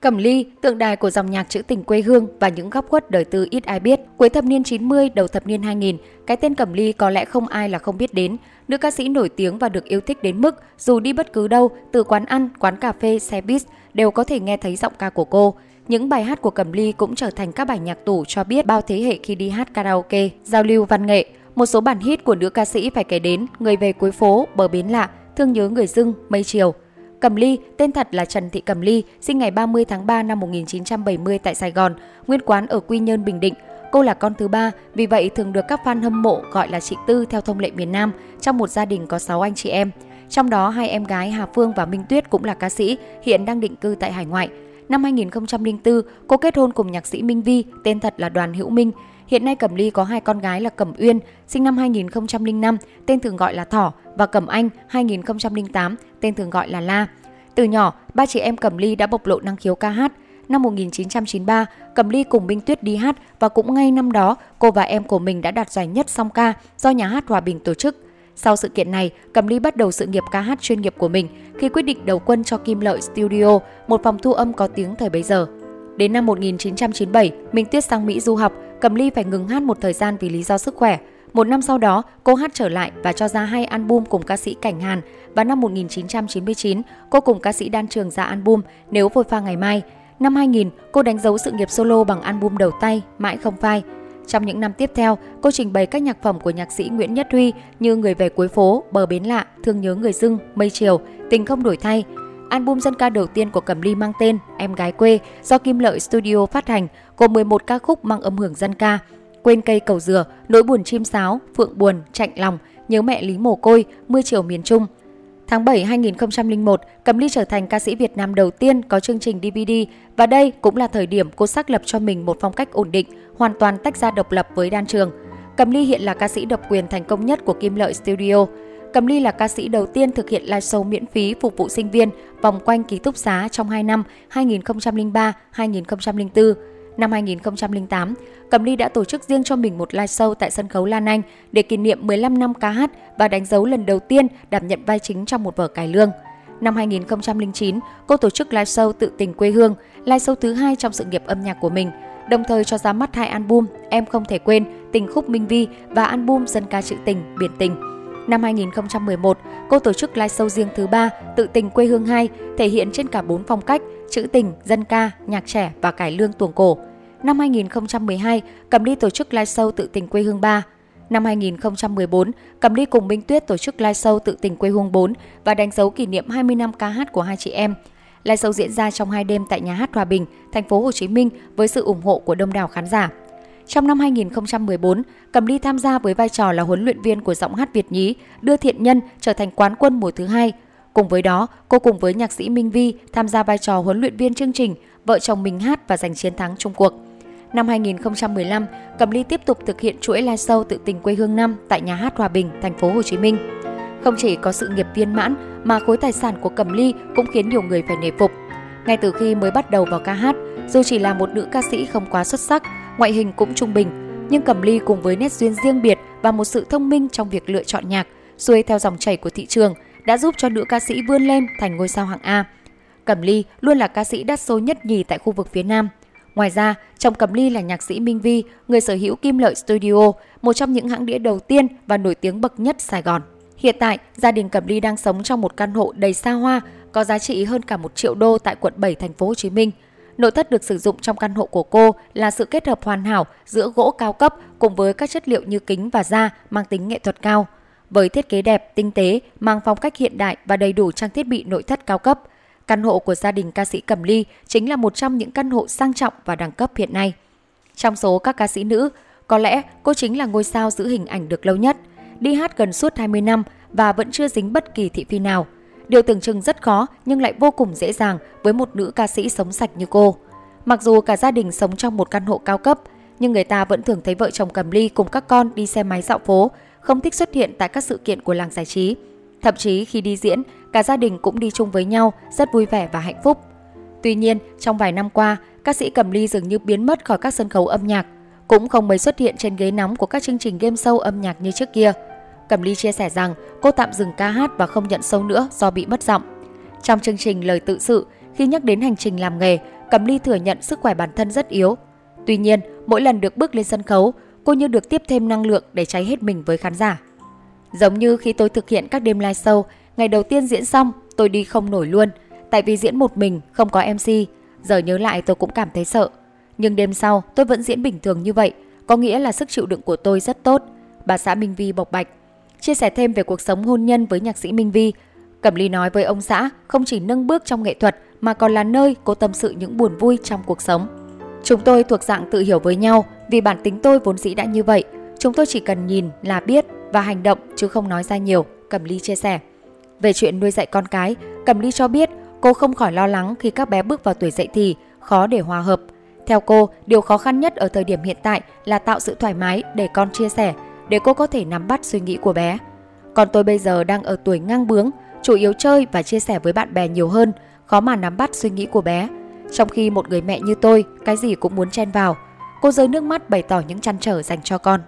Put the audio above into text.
Cẩm Ly, tượng đài của dòng nhạc trữ tình quê hương và những góc khuất đời tư ít ai biết. Cuối thập niên 90, đầu thập niên 2000, cái tên Cẩm Ly có lẽ không ai là không biết đến. Nữ ca sĩ nổi tiếng và được yêu thích đến mức dù đi bất cứ đâu, từ quán ăn, quán cà phê, xe buýt đều có thể nghe thấy giọng ca của cô. Những bài hát của Cẩm Ly cũng trở thành các bài nhạc tủ cho biết bao thế hệ khi đi hát karaoke, giao lưu văn nghệ. Một số bản hit của nữ ca sĩ phải kể đến Người về cuối phố, Bờ bến lạ, Thương nhớ người dưng, Mây chiều. Cẩm Ly, tên thật là Trần Thị Cẩm Ly, sinh ngày 30 tháng 3 năm 1970 tại Sài Gòn, nguyên quán ở Quy Nhơn, Bình Định. Cô là con thứ ba, vì vậy thường được các fan hâm mộ gọi là chị Tư theo thông lệ miền Nam, trong một gia đình có 6 anh chị em. Trong đó hai em gái Hà Phương và Minh Tuyết cũng là ca sĩ, hiện đang định cư tại hải ngoại. Năm 2004, cô kết hôn cùng nhạc sĩ Minh Vi, tên thật là Đoàn Hữu Minh. Hiện nay Cẩm Ly có hai con gái là Cẩm Uyên, sinh năm 2005, tên thường gọi là Thỏ, và Cẩm Anh, 2008, tên thường gọi là La. Từ nhỏ, ba chị em Cẩm Ly đã bộc lộ năng khiếu ca hát. Năm 1993, Cẩm Ly cùng Minh Tuyết đi hát và cũng ngay năm đó, cô và em của mình đã đạt giải nhất song ca do nhà hát Hòa Bình tổ chức. Sau sự kiện này, Cẩm Ly bắt đầu sự nghiệp ca hát chuyên nghiệp của mình khi quyết định đầu quân cho Kim Lợi Studio, một phòng thu âm có tiếng thời bấy giờ. Đến năm 1997, Minh Tuyết sang Mỹ du học, Cẩm Ly phải ngừng hát một thời gian vì lý do sức khỏe. Một năm sau đó, cô hát trở lại và cho ra hai album cùng ca sĩ Cảnh Hàn và năm 1999, cô cùng ca sĩ Đan Trường ra album Nếu vội pha ngày mai. Năm 2000, cô đánh dấu sự nghiệp solo bằng album đầu tay Mãi không phai. Trong những năm tiếp theo, cô trình bày các nhạc phẩm của nhạc sĩ Nguyễn Nhất Huy như Người về cuối phố, Bờ bến lạ, Thương nhớ người dưng, Mây chiều, Tình không đổi thay. Album dân ca đầu tiên của Cẩm Ly mang tên Em gái quê do Kim Lợi Studio phát hành, gồm 11 ca khúc mang âm hưởng dân ca. Quên cây cầu dừa, Nỗi buồn chim sáo, Phượng buồn, Chạnh lòng, Nhớ mẹ Lý mồ côi, Mưa chiều miền Trung. Tháng 7 2001, Cẩm Ly trở thành ca sĩ Việt Nam đầu tiên có chương trình DVD và đây cũng là thời điểm cô xác lập cho mình một phong cách ổn định, hoàn toàn tách ra độc lập với đan trường. Cẩm Ly hiện là ca sĩ độc quyền thành công nhất của Kim Lợi Studio. Cẩm Ly là ca sĩ đầu tiên thực hiện live show miễn phí phục vụ sinh viên vòng quanh ký túc xá trong 2 năm 2003-2004. Năm 2008, Cẩm Ly đã tổ chức riêng cho mình một live show tại sân khấu Lan Anh để kỷ niệm 15 năm ca hát và đánh dấu lần đầu tiên đảm nhận vai chính trong một vở cải lương. Năm 2009, cô tổ chức live show Tự tình quê hương, live show thứ hai trong sự nghiệp âm nhạc của mình, đồng thời cho ra mắt hai album Em không thể quên, Tình khúc Minh Vi và album Dân ca trữ tình, Biển tình. Năm 2011, cô tổ chức live show riêng thứ ba Tự tình quê hương 2, thể hiện trên cả bốn phong cách, trữ tình, dân ca, nhạc trẻ và cải lương tuồng cổ. Năm 2012, Cẩm Ly tổ chức live show Tự tình quê hương 3. Năm 2014, Cẩm Ly cùng Minh Tuyết tổ chức live show Tự tình quê hương 4 và đánh dấu kỷ niệm 20 năm ca hát của hai chị em. Live show diễn ra trong hai đêm tại nhà hát Hòa Bình, thành phố Hồ Chí Minh với sự ủng hộ của đông đảo khán giả. Trong năm 2014, Cẩm Ly tham gia với vai trò là huấn luyện viên của giọng hát Việt nhí, đưa Thiện Nhân trở thành quán quân mùa thứ hai. Cùng với đó, cô cùng với nhạc sĩ Minh Vi tham gia vai trò huấn luyện viên chương trình Vợ chồng mình hát và giành chiến thắng chung cuộc. Năm 2015, Cẩm Ly tiếp tục thực hiện chuỗi live show tự tình quê hương năm tại nhà hát Hòa Bình, thành phố Hồ Chí Minh. Không chỉ có sự nghiệp viên mãn mà khối tài sản của Cẩm Ly cũng khiến nhiều người phải nể phục. Ngay từ khi mới bắt đầu vào ca hát, dù chỉ là một nữ ca sĩ không quá xuất sắc, ngoại hình cũng trung bình, nhưng Cẩm Ly cùng với nét duyên riêng biệt và một sự thông minh trong việc lựa chọn nhạc, xuôi theo dòng chảy của thị trường đã giúp cho nữ ca sĩ vươn lên thành ngôi sao hạng A. Cẩm Ly luôn là ca sĩ đắt số nhất nhì tại khu vực phía Nam. Ngoài ra, chồng Cẩm Ly là nhạc sĩ Minh Vi, người sở hữu Kim Lợi Studio, một trong những hãng đĩa đầu tiên và nổi tiếng bậc nhất Sài Gòn. Hiện tại, gia đình Cẩm Ly đang sống trong một căn hộ đầy xa hoa, có giá trị hơn cả một triệu đô tại quận 7 thành phố Hồ Chí Minh. Nội thất được sử dụng trong căn hộ của cô là sự kết hợp hoàn hảo giữa gỗ cao cấp cùng với các chất liệu như kính và da mang tính nghệ thuật cao. Với thiết kế đẹp, tinh tế, mang phong cách hiện đại và đầy đủ trang thiết bị nội thất cao cấp, căn hộ của gia đình ca sĩ Cẩm Ly chính là một trong những căn hộ sang trọng và đẳng cấp hiện nay. Trong số các ca sĩ nữ, có lẽ cô chính là ngôi sao giữ hình ảnh được lâu nhất, đi hát gần suốt 20 năm và vẫn chưa dính bất kỳ thị phi nào – Điều tưởng chừng rất khó nhưng lại vô cùng dễ dàng với một nữ ca sĩ sống sạch như cô. Mặc dù cả gia đình sống trong một căn hộ cao cấp, nhưng người ta vẫn thường thấy vợ chồng Cầm Ly cùng các con đi xe máy dạo phố, không thích xuất hiện tại các sự kiện của làng giải trí. Thậm chí khi đi diễn, cả gia đình cũng đi chung với nhau, rất vui vẻ và hạnh phúc. Tuy nhiên, trong vài năm qua, ca sĩ Cầm Ly dường như biến mất khỏi các sân khấu âm nhạc, cũng không mấy xuất hiện trên ghế nóng của các chương trình game show âm nhạc như trước kia. Cẩm Ly chia sẻ rằng cô tạm dừng ca hát và không nhận sâu nữa do bị mất giọng. Trong chương trình Lời tự sự, khi nhắc đến hành trình làm nghề, Cẩm Ly thừa nhận sức khỏe bản thân rất yếu. Tuy nhiên, mỗi lần được bước lên sân khấu, cô như được tiếp thêm năng lượng để cháy hết mình với khán giả. Giống như khi tôi thực hiện các đêm live show, ngày đầu tiên diễn xong, tôi đi không nổi luôn, tại vì diễn một mình, không có MC. Giờ nhớ lại tôi cũng cảm thấy sợ. Nhưng đêm sau, tôi vẫn diễn bình thường như vậy, có nghĩa là sức chịu đựng của tôi rất tốt. Bà xã Minh Vi bộc bạch. Chia sẻ thêm về cuộc sống hôn nhân với nhạc sĩ Minh Vi, Cẩm Ly nói với ông xã không chỉ nâng bước trong nghệ thuật mà còn là nơi cô tâm sự những buồn vui trong cuộc sống. Chúng tôi thuộc dạng tự hiểu với nhau vì bản tính tôi vốn dĩ đã như vậy. Chúng tôi chỉ cần nhìn là biết và hành động chứ không nói ra nhiều, Cẩm Ly chia sẻ. Về chuyện nuôi dạy con cái, Cẩm Ly cho biết cô không khỏi lo lắng khi các bé bước vào tuổi dậy thì, khó để hòa hợp. Theo cô, điều khó khăn nhất ở thời điểm hiện tại là tạo sự thoải mái để con chia sẻ, để cô có thể nắm bắt suy nghĩ của bé. Còn tôi bây giờ đang ở tuổi ngang bướng, chủ yếu chơi và chia sẻ với bạn bè nhiều hơn, khó mà nắm bắt suy nghĩ của bé. Trong khi một người mẹ như tôi, cái gì cũng muốn chen vào. Cô rơi nước mắt bày tỏ những chăn trở dành cho con.